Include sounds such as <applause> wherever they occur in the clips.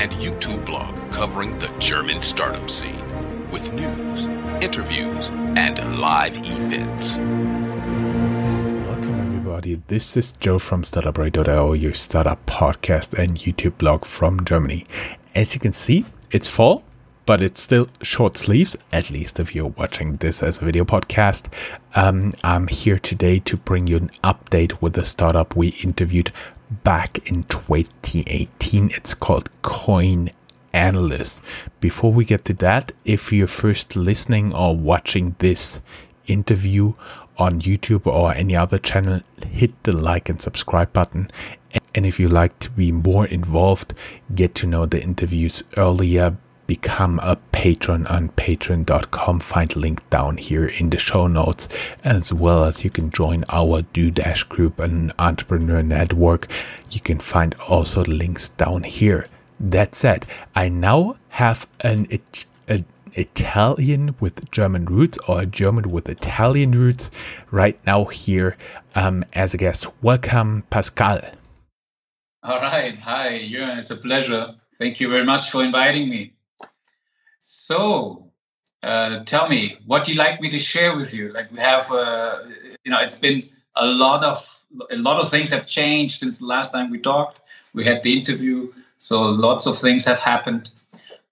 and YouTube blog covering the German startup scene with news, interviews, and live events. Welcome, everybody. This is Joe from Startuprad.io, your startup podcast and YouTube blog from Germany. As you can see, it's fall, but it's still short sleeves, at least if you're watching this as a video podcast. Um, I'm here today to bring you an update with the startup we interviewed back in 2018. It's called Coin Analyst. Before we get to that, if you're first listening or watching this interview on YouTube or any other channel, hit the like and subscribe button. And if you like to be more involved, get to know the interviews earlier, become a patron on patreon.com. Find link down here in the show notes, as well as you can join our DueDash group and entrepreneur network. You can find also links down here. That said, I now have an, an Italian with German roots or a German with Italian roots right now here um, as a guest. Welcome, Pascal. All right. Hi, Jürgen. It's a pleasure. Thank you very much for inviting me. So, uh, tell me, what do you like me to share with you? Like we have, uh, you know, it's been a lot of a lot of things have changed since the last time we talked. We had the interview, so lots of things have happened.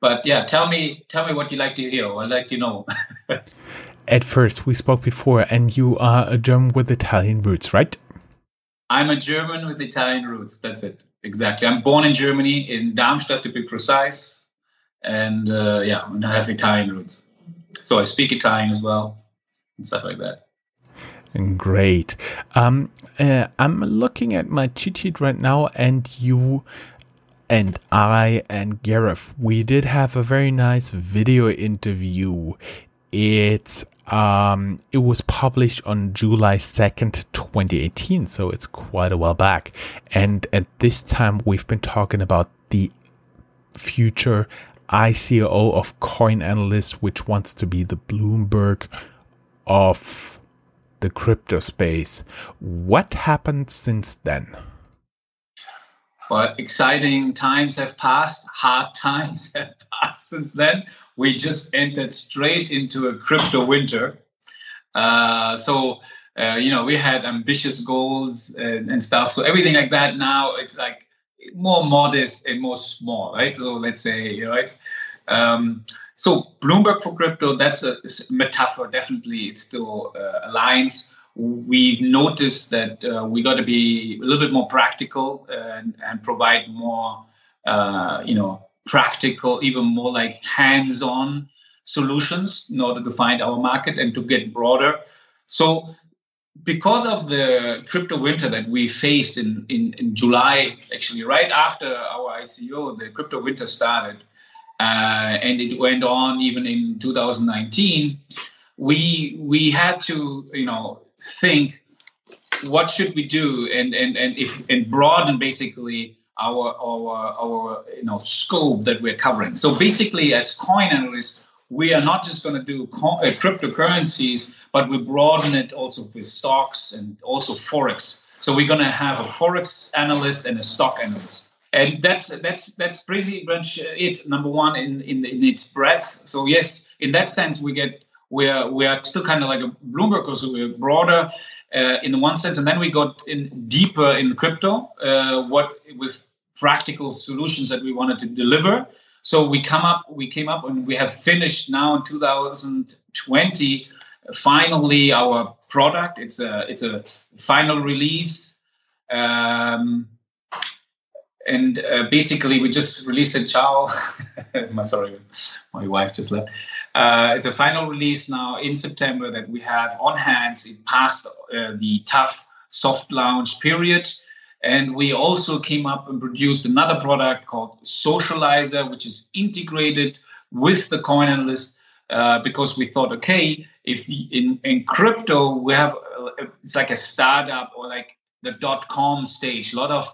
But yeah, tell me, tell me what you like to hear. I'd like to know. <laughs> At first, we spoke before, and you are a German with Italian roots, right? I'm a German with Italian roots. That's it. Exactly. I'm born in Germany, in Darmstadt to be precise and uh, yeah, and I have Italian roots, so I speak Italian as well and stuff like that. Great. Um, uh, I'm looking at my cheat sheet right now, and you and I and Gareth, we did have a very nice video interview. It's um, it was published on July 2nd, 2018, so it's quite a while back. And at this time, we've been talking about the future ICO of Coin Analyst, which wants to be the Bloomberg of the crypto space. What happened since then? Well, exciting times have passed, hard <laughs> times have passed since then. We just entered straight into a crypto winter. Uh, so, uh, you know, we had ambitious goals and, and stuff. So, everything like that now, it's like more modest and more small, right? So let's say, right? Um, so Bloomberg for crypto, that's a, a metaphor. Definitely, it still uh, aligns. We've noticed that uh, we got to be a little bit more practical and, and provide more, uh, you know, practical, even more like hands-on solutions in order to find our market and to get broader. So because of the crypto winter that we faced in, in, in July, actually, right after our ICO, the crypto winter started, uh, and it went on even in 2019. We we had to you know think what should we do and and and if and broaden basically our our our you know scope that we're covering. So basically, as coin analysts, we are not just going to do co- uh, cryptocurrencies, but we broaden it also with stocks and also forex. So we're going to have a forex analyst and a stock analyst, and that's that's that's pretty much it. Number one in in, in its breadth. So yes, in that sense, we get we are we are still kind of like a Bloomberg, because we're broader. Uh, in one sense, and then we got in deeper in crypto, uh, what with practical solutions that we wanted to deliver. So we come up, we came up, and we have finished now in 2020. Finally, our product. It's a it's a final release, um, and uh, basically we just released it. Ciao, <laughs> my sorry, my wife just left. Uh, it's a final release now in September that we have on hands. It passed uh, the tough soft launch period and we also came up and produced another product called Socializer, which is integrated with the coin analyst uh, because we thought, okay, if in, in crypto we have uh, it's like a startup or like the dot com stage, a lot of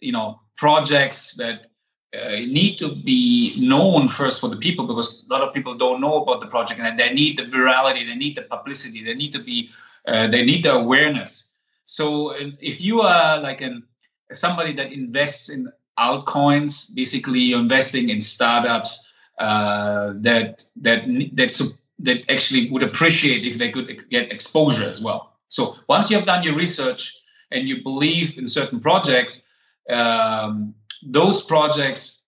you know projects that uh, need to be known first for the people because a lot of people don't know about the project and they need the virality, they need the publicity, they need to be, uh, they need the awareness. So if you are like an somebody that invests in altcoins. Basically, you're investing in startups uh, that that that that actually would appreciate if they could get exposure as well. So once you have done your research and you believe in certain projects, um, those projects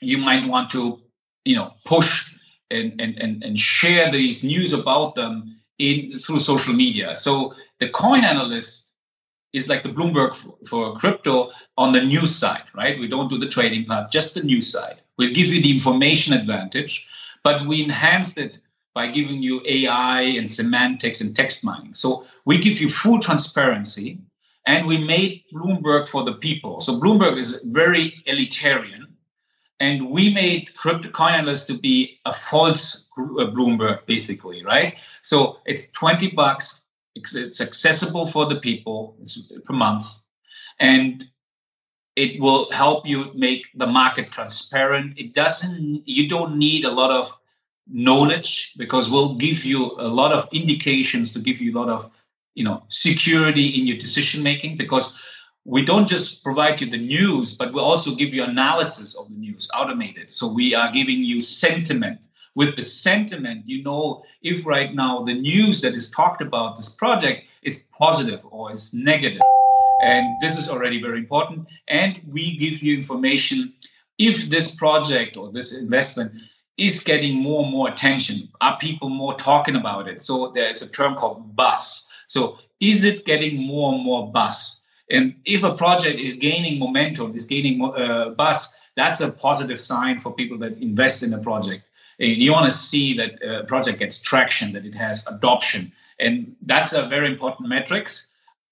you might want to you know push and, and, and, and share these news about them in through social media. So the coin analyst is like the Bloomberg for, for, crypto on the news side, right? We don't do the trading part, just the news side. We'll give you the information advantage, but we enhanced it by giving you AI and semantics and text mining. So we give you full transparency and we made Bloomberg for the people. So Bloomberg is very elitarian and we made crypto coin to be a false Bloomberg, basically, right? So it's 20 bucks. It's, accessible for the people it's per month. And it will help you make the market transparent. It doesn't, you don't need a lot of knowledge because we'll give you a lot of indications to give you a lot of, you know, security in your decision making because we don't just provide you the news, but we also give you analysis of the news, automated. So we are giving you sentiment. With the sentiment, you know if right now the news that is talked about this project is positive or is negative. And this is already very important. And we give you information if this project or this investment is getting more and more attention. Are people more talking about it? So there's a term called buzz. So is it getting more and more buzz? And if a project is gaining momentum, is gaining uh, that's a positive sign for people that invest in a project. You want to see that a project gets traction, that it has adoption, and that's a very important metrics.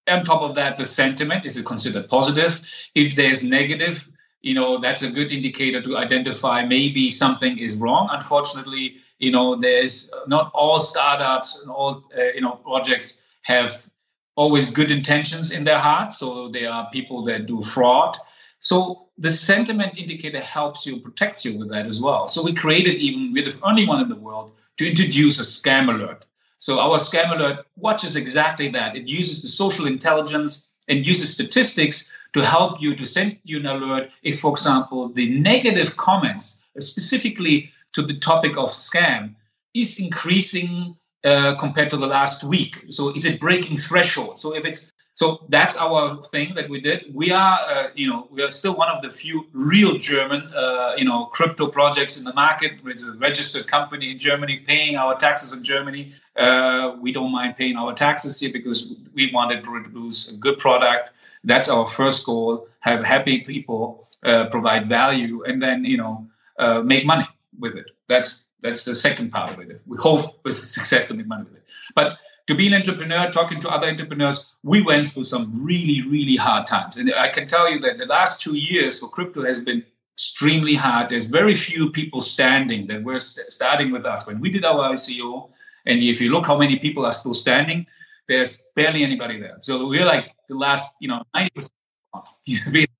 On top of that, the sentiment is it considered positive? If there's negative, you know that's a good indicator to identify maybe something is wrong. Unfortunately, you know there's not all startups and all uh, you know projects have always good intentions in their heart. So there are people that do fraud. So the sentiment indicator helps you, protects you with that as well. So we created even, we're the only one in the world to introduce a scam alert. So our scam alert watches exactly that. It uses the social intelligence and uses statistics to help you to send you an alert if, for example, the negative comments, specifically to the topic of scam, is increasing uh, compared to the last week. So is it breaking threshold? So if it's so that's our thing that we did. We are, uh, you know, we are still one of the few real German, uh, you know, crypto projects in the market with a registered company in Germany, paying our taxes in Germany. Uh, we don't mind paying our taxes here because we wanted to produce a good product. That's our first goal: have happy people, uh, provide value, and then you know, uh, make money with it. That's that's the second part of it. We hope with success to make money with it. But to be an entrepreneur, talking to other entrepreneurs, we went through some really, really hard times. And I can tell you that the last two years for crypto has been extremely hard. There's very few people standing that were st- starting with us. When we did our ICO, and if you look how many people are still standing, there's barely anybody there. So we're like the last, you know, 90% <laughs>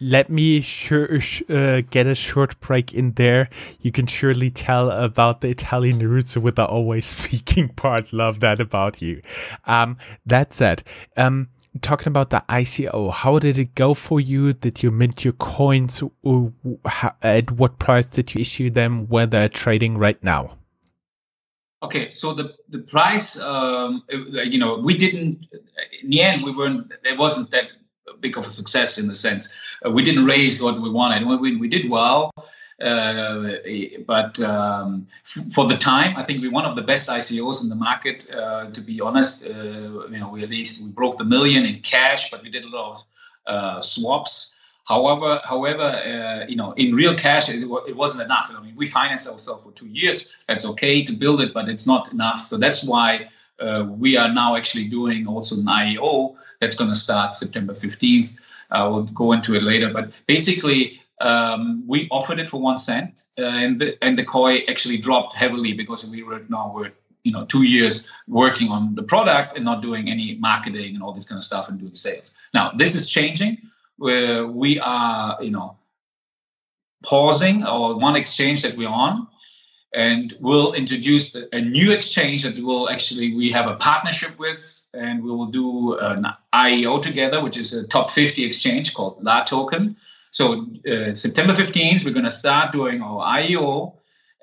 let me sure, uh, get a short break in there. You can surely tell about the Italian roots with the always <laughs> speaking part. Love that about you. Um, that said, um, talking about the ICO, how did it go for you? Did you mint your coins? At what price did you issue them? Where they're trading right now? Okay, so the the price, um, you know, we didn't. In the end, we weren't. There wasn't that big of a success in the sense uh, we didn't raise what we wanted. We, did well, uh, but um, f- for the time, I think we're one of the best ICOs in the market. Uh, to be honest, uh, you know, we at least we broke the million in cash, but we did a lot of uh, swaps. However, however, uh, you know, in real cash, it, it, wasn't enough. I mean, we financed ourselves for two years. That's okay to build it, but it's not enough. So that's why we are now actually doing also an IEO that's going to start September 15th. Uh, we'll go into it later, but basically, um, we offered it for one cent, uh, and the, and the COY actually dropped heavily because we were now we're you know two years working on the product and not doing any marketing and all this kind of stuff and doing sales. Now this is changing. Where we are, you know, pausing or one exchange that we're on and we'll introduce a new exchange that will actually we have a partnership with and we will do an IEO together which is a top 50 exchange called La Token So uh, September 15th, we're going to start doing our IEO,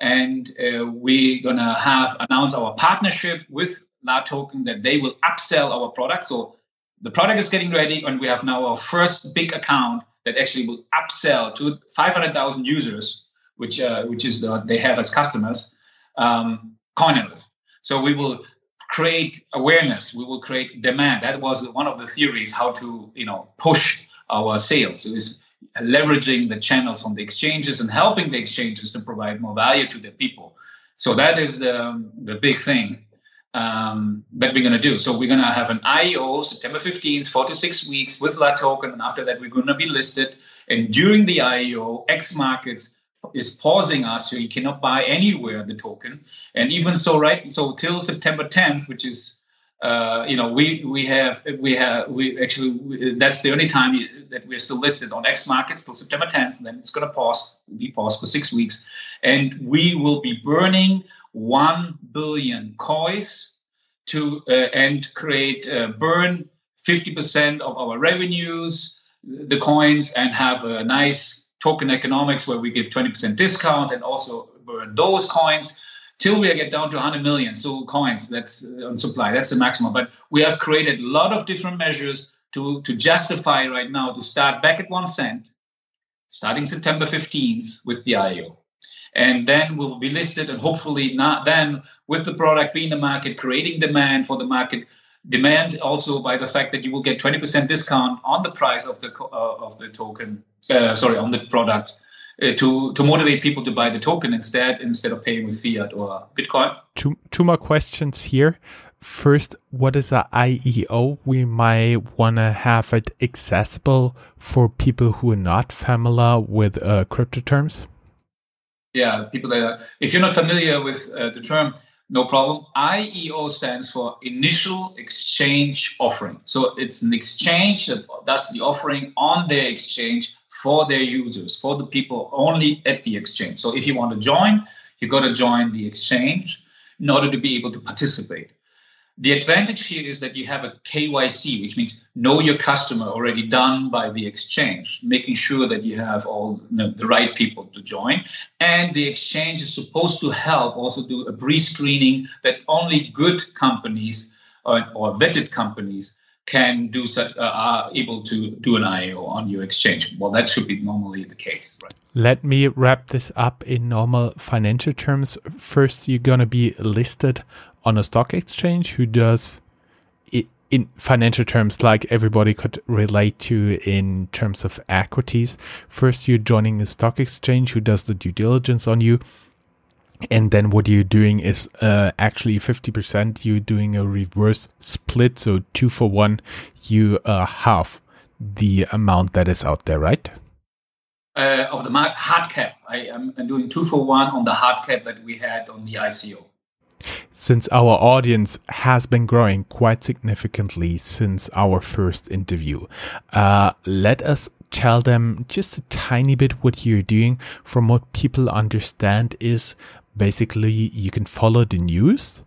and uh, we're going to have announced our partnership with La Token that they will upsell our product. So the product is getting ready, and we have now our first big account that actually will upsell to 500,000 users, which uh, which is the, they have as customers, um, CoinAnalyst. So we will create awareness. We will create demand. That was one of the theories how to you know push our sales. It is leveraging the channels on the exchanges and helping the exchanges to provide more value to the people. So that is the, the big thing um, that we're going to do. So we're going to have an IEO September 15th, four to six weeks with La Token. And after that, we're going to be listed. And during the IEO, X Markets is pausing us so you cannot buy anywhere the token. And even so, right, so till September 10th, which is uh, you know, we we have we have we actually that's the only time that we're still listed on X markets till September 10th. And then it's going to pause, be paused for six weeks, and we will be burning one billion coins to uh, and create uh, burn 50% of our revenues, the coins, and have a nice token economics where we give 20% discount and also burn those coins till we get down to 100 million so coins. That's uh, on supply. That's the maximum. But we have created a lot of different measures to to justify right now to start back at one cent starting september 15th with the IEO and then we'll be listed and hopefully not then with the product being the market creating demand for the market demand also by the fact that you will get 20% discount on the price of the uh, of the token uh, sorry on the product uh, to to motivate people to buy the token instead instead of paying with fiat or Bitcoin. Two two more questions here. First, what is a IEO? We might want to have it accessible for people who are not familiar with uh, crypto terms. Yeah, people that are, if you're not familiar with uh, the term, no problem. IEO stands for Initial Exchange Offering. So it's an exchange that does the offering on their exchange for their users, for the people only at the exchange. So if you want to join, you got to join the exchange in order to be able to participate. The advantage here is that you have a KYC, which means know your customer already done by the exchange, making sure that you have all you know, the right people to join. And the exchange is supposed to help also do a pre screening that only good companies or, or vetted companies can do uh, are able to do an IEO on your exchange. Well, that should be normally the case, right? Let me wrap this up in normal financial terms. First, you're going to be listed on a stock exchange who does in financial terms like everybody could relate to in terms of equities. First, you're joining a stock exchange who does the due diligence on you. And then what you're doing is uh, actually 50% you're doing a reverse split. So two for one you uh, half the amount that is out there right? Uh, of the hard cap. I am doing two for one on the hard cap that we had on the ico since our audience has been growing quite significantly since our first interview. Uh, let us tell them just a tiny bit what you're doing. From what people understand is basically you can follow the news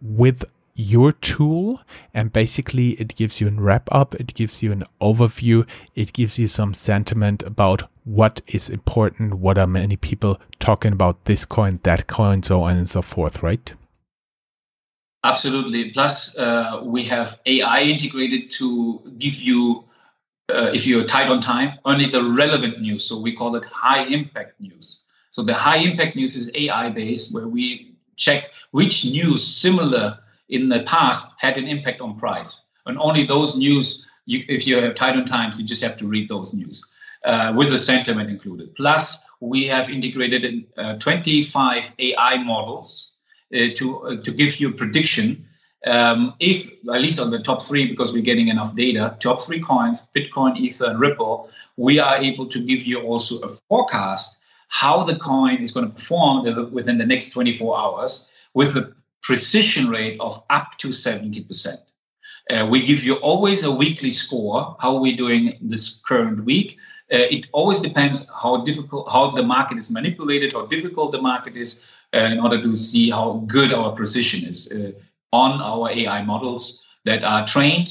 with your tool and basically it gives you a wrap up it gives you an overview it gives you some sentiment about what is important what are many people talking about this coin that coin so on and so forth right absolutely plus uh, we have ai integrated to give you uh, if you're tight on time only the relevant news so we call it high impact news so the high impact news is AI based, where we check which news similar in the past had an impact on price, and only those news. You, if you have tight on times, you just have to read those news uh, with the sentiment included. Plus, we have integrated in, uh, 25 AI models to uh, to give you a prediction. Um, if at least on the top three, because we're getting enough data, top three coins, Bitcoin, Ether, and Ripple, we are able to give you also a forecast how the coin is going to perform within the next 24 hours with a precision rate of up to 70%. Uh, we give you always a weekly score. How we're doing this current week? Uh, it always depends how difficult, how the market is manipulated, how difficult the market is, uh, in order to see how good our precision is uh, on our AI models that are trained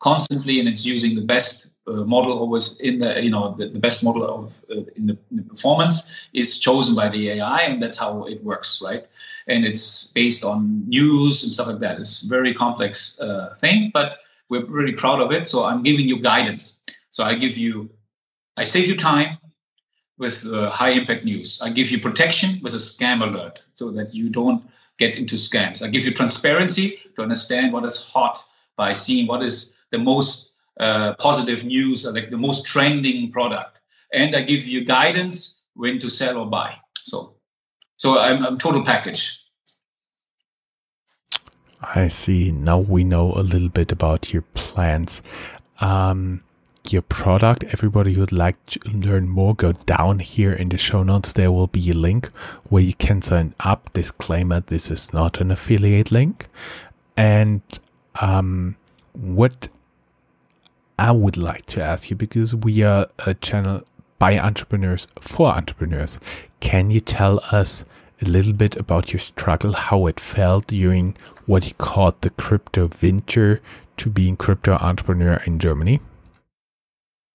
constantly, and it's using the best uh, model always in the you know the, the best model of uh, in, the, in, the, performance is chosen by the AI, and that's how it works, right? And it's based on news and stuff like that. It's a very complex uh, thing, but we're really proud of it. So I'm giving you guidance. So I give you, I save you time with uh, high impact news. I give you protection with a scam alert, so that you don't get into scams. I give you transparency to understand what is hot by seeing what is the most uh, positive news, like the most trending product, and I give you guidance when to sell or buy. So, so I'm, a total package. I see. Now we know a little bit about your plans. Um, your product. Everybody who'd like to learn more, go down here in the show notes. There will be a link where you can sign up. Disclaimer: This is not an affiliate link. And um, what I would like to ask you because we are a channel by entrepreneurs for entrepreneurs. Can you tell us a little bit about your struggle, how it felt during what you called the crypto winter to being crypto entrepreneur in Germany?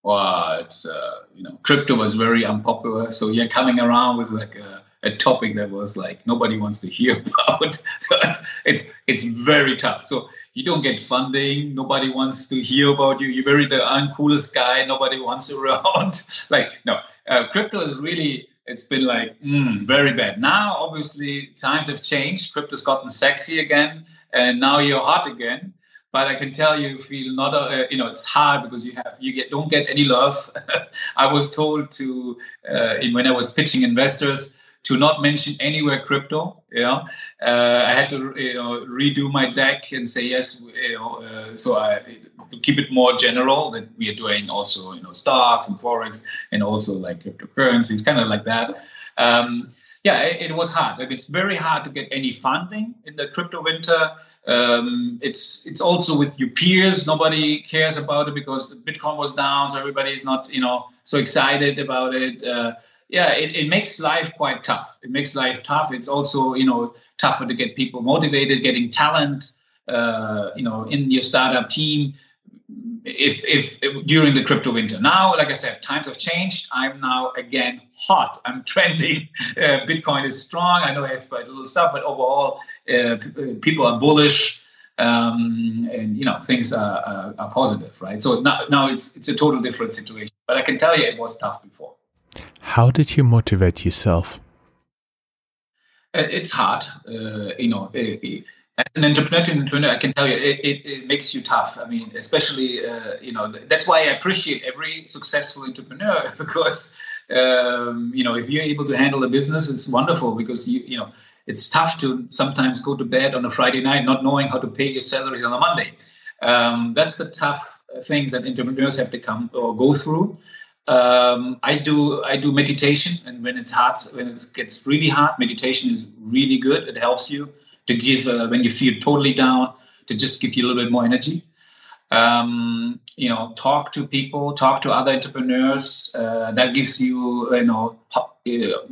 Well, it's uh, you know, crypto was very unpopular, so you're coming around with like a, a topic that was like nobody wants to hear <laughs> about. so it's, it's it's very tough. So you don't get funding. Nobody wants to hear about you. You're very the uncoolest guy. Nobody wants you <laughs> around. like no, uh, crypto is really. It's been like mm, very bad. Now, obviously, times have changed. Crypto's gotten sexy again, and now you're hot again. But I can tell you, feel not, uh, you know, it's hard because you have you get don't get any love. <laughs> I was told to uh, when I was pitching investors to not mention anywhere crypto. Yeah, uh, I had to you know redo my deck and say yes. You know, uh, so I to keep it more general that we are doing also you know stocks and forex and also like cryptocurrencies, kind of like that. Um, yeah, it, it, was hard. Like it's very hard to get any funding in the crypto winter. Um, it's it's also with your peers. Nobody cares about it because Bitcoin was down, so everybody is not you know so excited about it. Uh, yeah, it, it makes life quite tough. It makes life tough. It's also, you know, tougher to get people motivated, getting talent, uh, you know, in your startup team. If, if, if during the crypto winter now, like I said, times have changed. I'm now again hot. I'm <laughs> trending. Uh, Bitcoin is strong. I know it's quite a little stuff, but overall, uh, p- people are bullish. Um, and you know things are, are, are positive, right? So now, now it's it's a total different situation. But I can tell you, it was tough before. How did you motivate yourself? Uh, it's hard, uh, you know. As an entrepreneur, entrepreneur, I can tell you, it, it, it makes you tough. I mean, especially, uh, you know, that's why I appreciate every successful entrepreneur <laughs> because, um, you know, if you're able to handle a business, it's wonderful because you, you know, it's tough to sometimes go to bed on a Friday night not knowing how to pay your salary on a Monday. Um, that's the tough things that entrepreneurs have to come or go through um, I do I do meditation, and when it's hard, when it gets really hard, meditation is really good. It helps you to give uh, when you feel totally down to just give you a little bit more energy. Um, you know, talk to people, talk to other entrepreneurs. Uh, that gives you you know uh,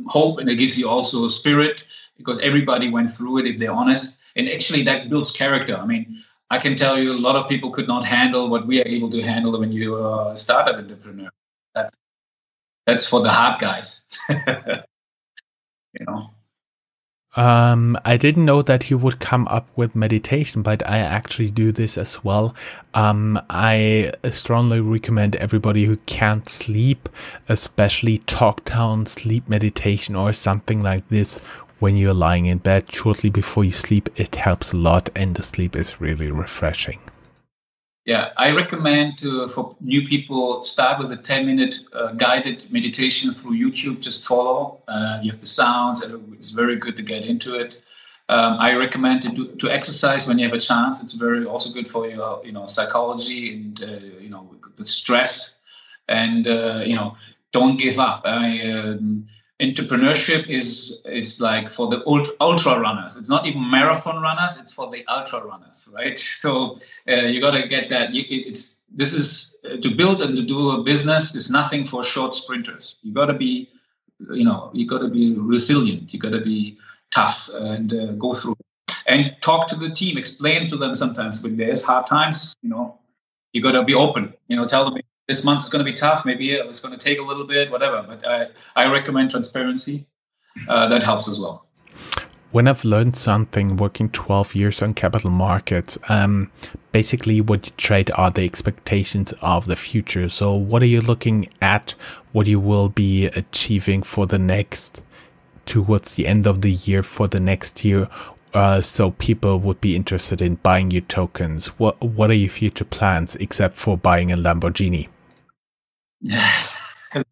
hope, and it gives you also spirit because everybody went through it if they're honest, and actually that builds character. I mean. I can tell you, a lot of people could not handle what we are able to handle when you are a startup entrepreneur that's that's for the hard guys. <laughs> you know. Um, I didn't know that you would come up with meditation, but I actually do this as well. Um, I strongly recommend everybody who can't sleep, especially talk down sleep meditation or something like this when you're lying in bed shortly before you sleep. It helps a lot and the sleep is really refreshing. Yeah, I recommend to, for new people start with a 10 minute uh, guided meditation through YouTube. Just follow. Uh, you have the sounds. It's very good to get into it. Um, I recommend to do, to exercise when you have a chance. It's very also good for your you know psychology and uh, you know the stress and uh, you know don't give up. I, um, entrepreneurship is it's like for the ultra runners. It's not even marathon runners it's for the ultra runners right? <laughs> So uh, you got to get that. It's this is uh, to build and to do a business is nothing for short sprinters. You got to be you know you got to be resilient. You got to be tough and uh, go through and talk to the team explain to them sometimes when there's hard times you know you got to be open. You know tell them this month is going to be tough. Maybe it's going to take a little bit, whatever. But I, I recommend transparency. Uh, that helps as well. When I've learned something working 12 years on capital markets, um, basically what you trade are the expectations of the future. So, what are you looking at? What you will be achieving for the next, towards the end of the year for the next year? Uh, so people would be interested in buying your tokens. What What are your future plans, except for buying a Lamborghini? <laughs>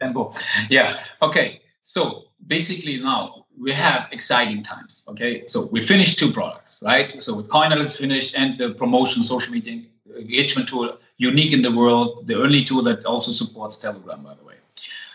Lambo, yeah. Okay, so basically now we have exciting times. Okay, so we finished two products, right? So with Coinel is finished, and the promotion social media engagement tool, unique in the world, the only tool that also supports Telegram, by the way.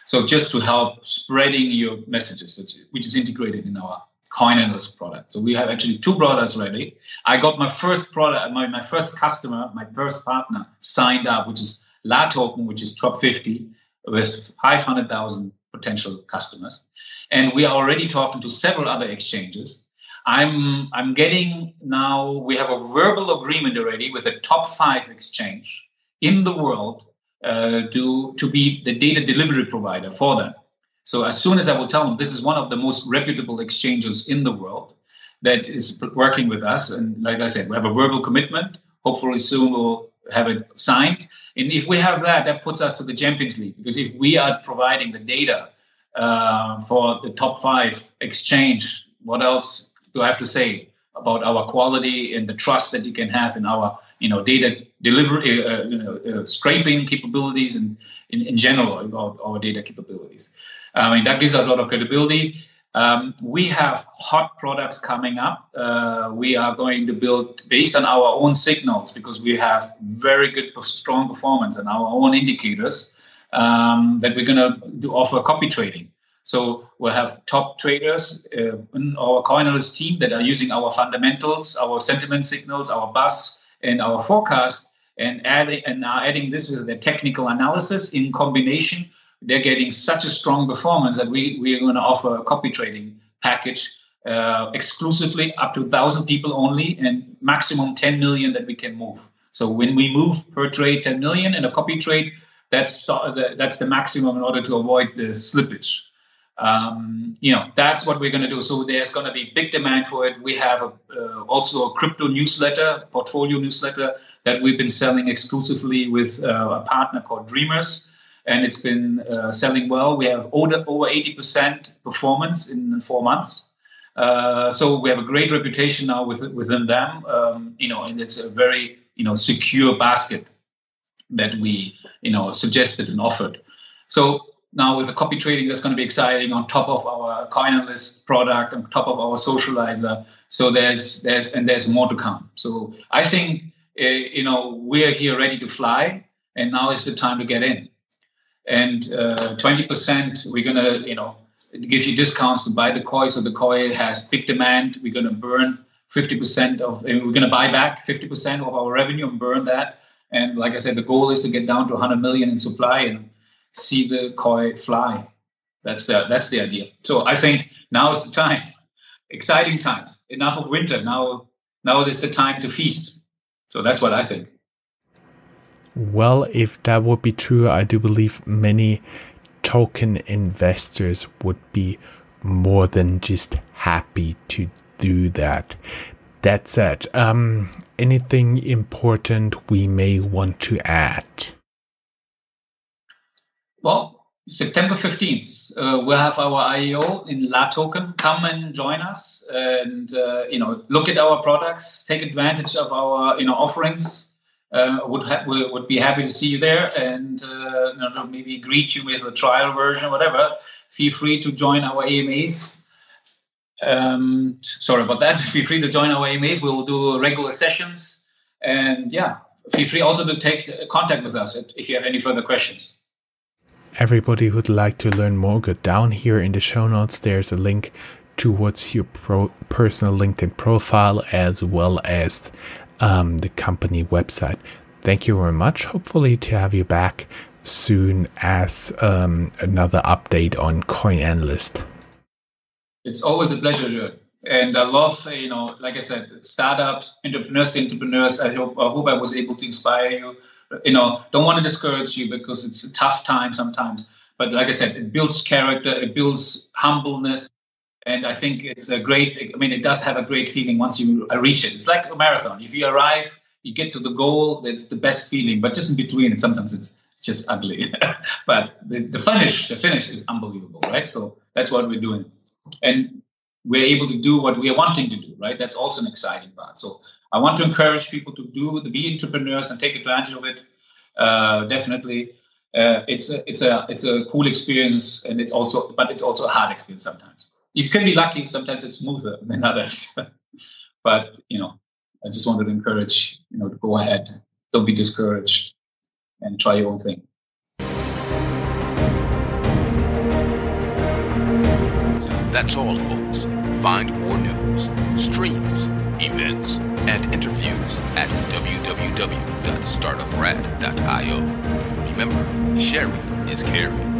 So just to help spreading your messages, which is integrated in our Coin product. So we have actually two products ready. I got my first product, my, my first customer, my first partner signed up, which is La Token, which is top 50 with 500,000 potential customers. And we are already talking to several other exchanges. I'm I'm getting now we have a verbal agreement already with a top five exchange in the world uh, to to be the data delivery provider for them. So as soon as I will tell them this is one of the most reputable exchanges in the world that is working with us, and like I said, we have a verbal commitment. Hopefully soon we'll have it signed. And if we have that, that puts us to the Champions League because if we are providing the data uh, for the top five exchange, what else do I have to say about our quality and the trust that you can have in our you know data delivery, uh, you know, uh, scraping capabilities and in, in general our data capabilities. I mean that gives us a lot of credibility. Um, we have hot products coming up. Uh, we are going to build based on our own signals because we have very good, strong performance and our own indicators um, that we're going to offer copy trading. So we'll have top traders uh, in our CoinAnalyst team that are using our fundamentals, our sentiment signals, our buzz, and our forecast, and adding and are adding this with the technical analysis in combination they're getting such a strong performance that we, we are going to offer a copy trading package uh, exclusively up to 1,000 people only and maximum 10 million that we can move. So when we move per trade 10 million in a copy trade, that's the, that's the maximum in order to avoid the slippage. Um, you know that's what we're going to do. So there's going to be big demand for it. We have a, uh, also a crypto newsletter, portfolio newsletter that we've been selling exclusively with uh, a partner called Dreamers and it's been uh, selling well. We have over, over 80% performance in four months. Uh, so we have a great reputation now with, within them, um, you know, and it's a very, you know, secure basket that we, you know, suggested and offered. So now with the copy trading, that's going to be exciting on top of our CoinAnalyst product, on top of our socializer. So there's, there's, and there's more to come. So I think, uh, you know, we're here ready to fly and now is the time to get in and uh, 20% we're going to you know give you discounts to buy the COY so the COY has big demand. We're going to burn 50% of we're going to buy back 50% of our revenue and burn that. And like i said the goal is to get down to 100 million in supply and see the COY fly. That's the that's the idea. So i think now is the time. Exciting times. Enough of winter. Now now is the time to feast. So that's what i think well, if that would be true, I do believe many token investors would be more than just happy to do that. That said, um, anything important we may want to add? Well, September 15th, uh, we'll have our IEO in La Token. Come and join us and, uh, you know, look at our products, take advantage of our, you know, offerings uh, would ha- would be happy to see you there and uh, know, maybe greet you with a trial version, whatever. Feel free to join our AMAs. Um, sorry about that. <laughs> Feel free to join our AMAs. We'll do regular sessions, and yeah, feel free also to take contact with us if you have any further questions. Everybody who'd like to learn more, go down here in the show notes. There's a link towards your pro- personal LinkedIn profile as well as um, the company website. Thank you very much. Hopefully, to have you back soon as um, another update on Coin Analyst. It's always a pleasure, and I love you know, like I said, startups, entrepreneurs to entrepreneurs. I hope I hope I was able to inspire you you know, don't want to discourage you because it's a tough time sometimes. But like I said, it builds character, it builds humbleness, and I think it's a great. I mean, it does have a great feeling once you reach it. It's like a marathon. If you arrive, you get to the goal. That's the best feeling. But just in between, it sometimes it's just ugly. <laughs> but the, the finish, the finish is unbelievable, right? So that's what we're doing, and we're able to do what we are wanting to do, right? That's also an exciting part. So I want to encourage people to do to be entrepreneurs and take advantage of it. Uh, definitely, uh, it's a it's a it's a cool experience, and it's also but it's also a hard experience sometimes. You can be lucky. Sometimes it's smoother than <laughs> others, but you know, I just wanted to encourage you know to go ahead. Don't be discouraged, and try your own thing. That's all, folks. Find more news, streams, events, and interviews at www.startuprad.io. Remember, sharing is caring.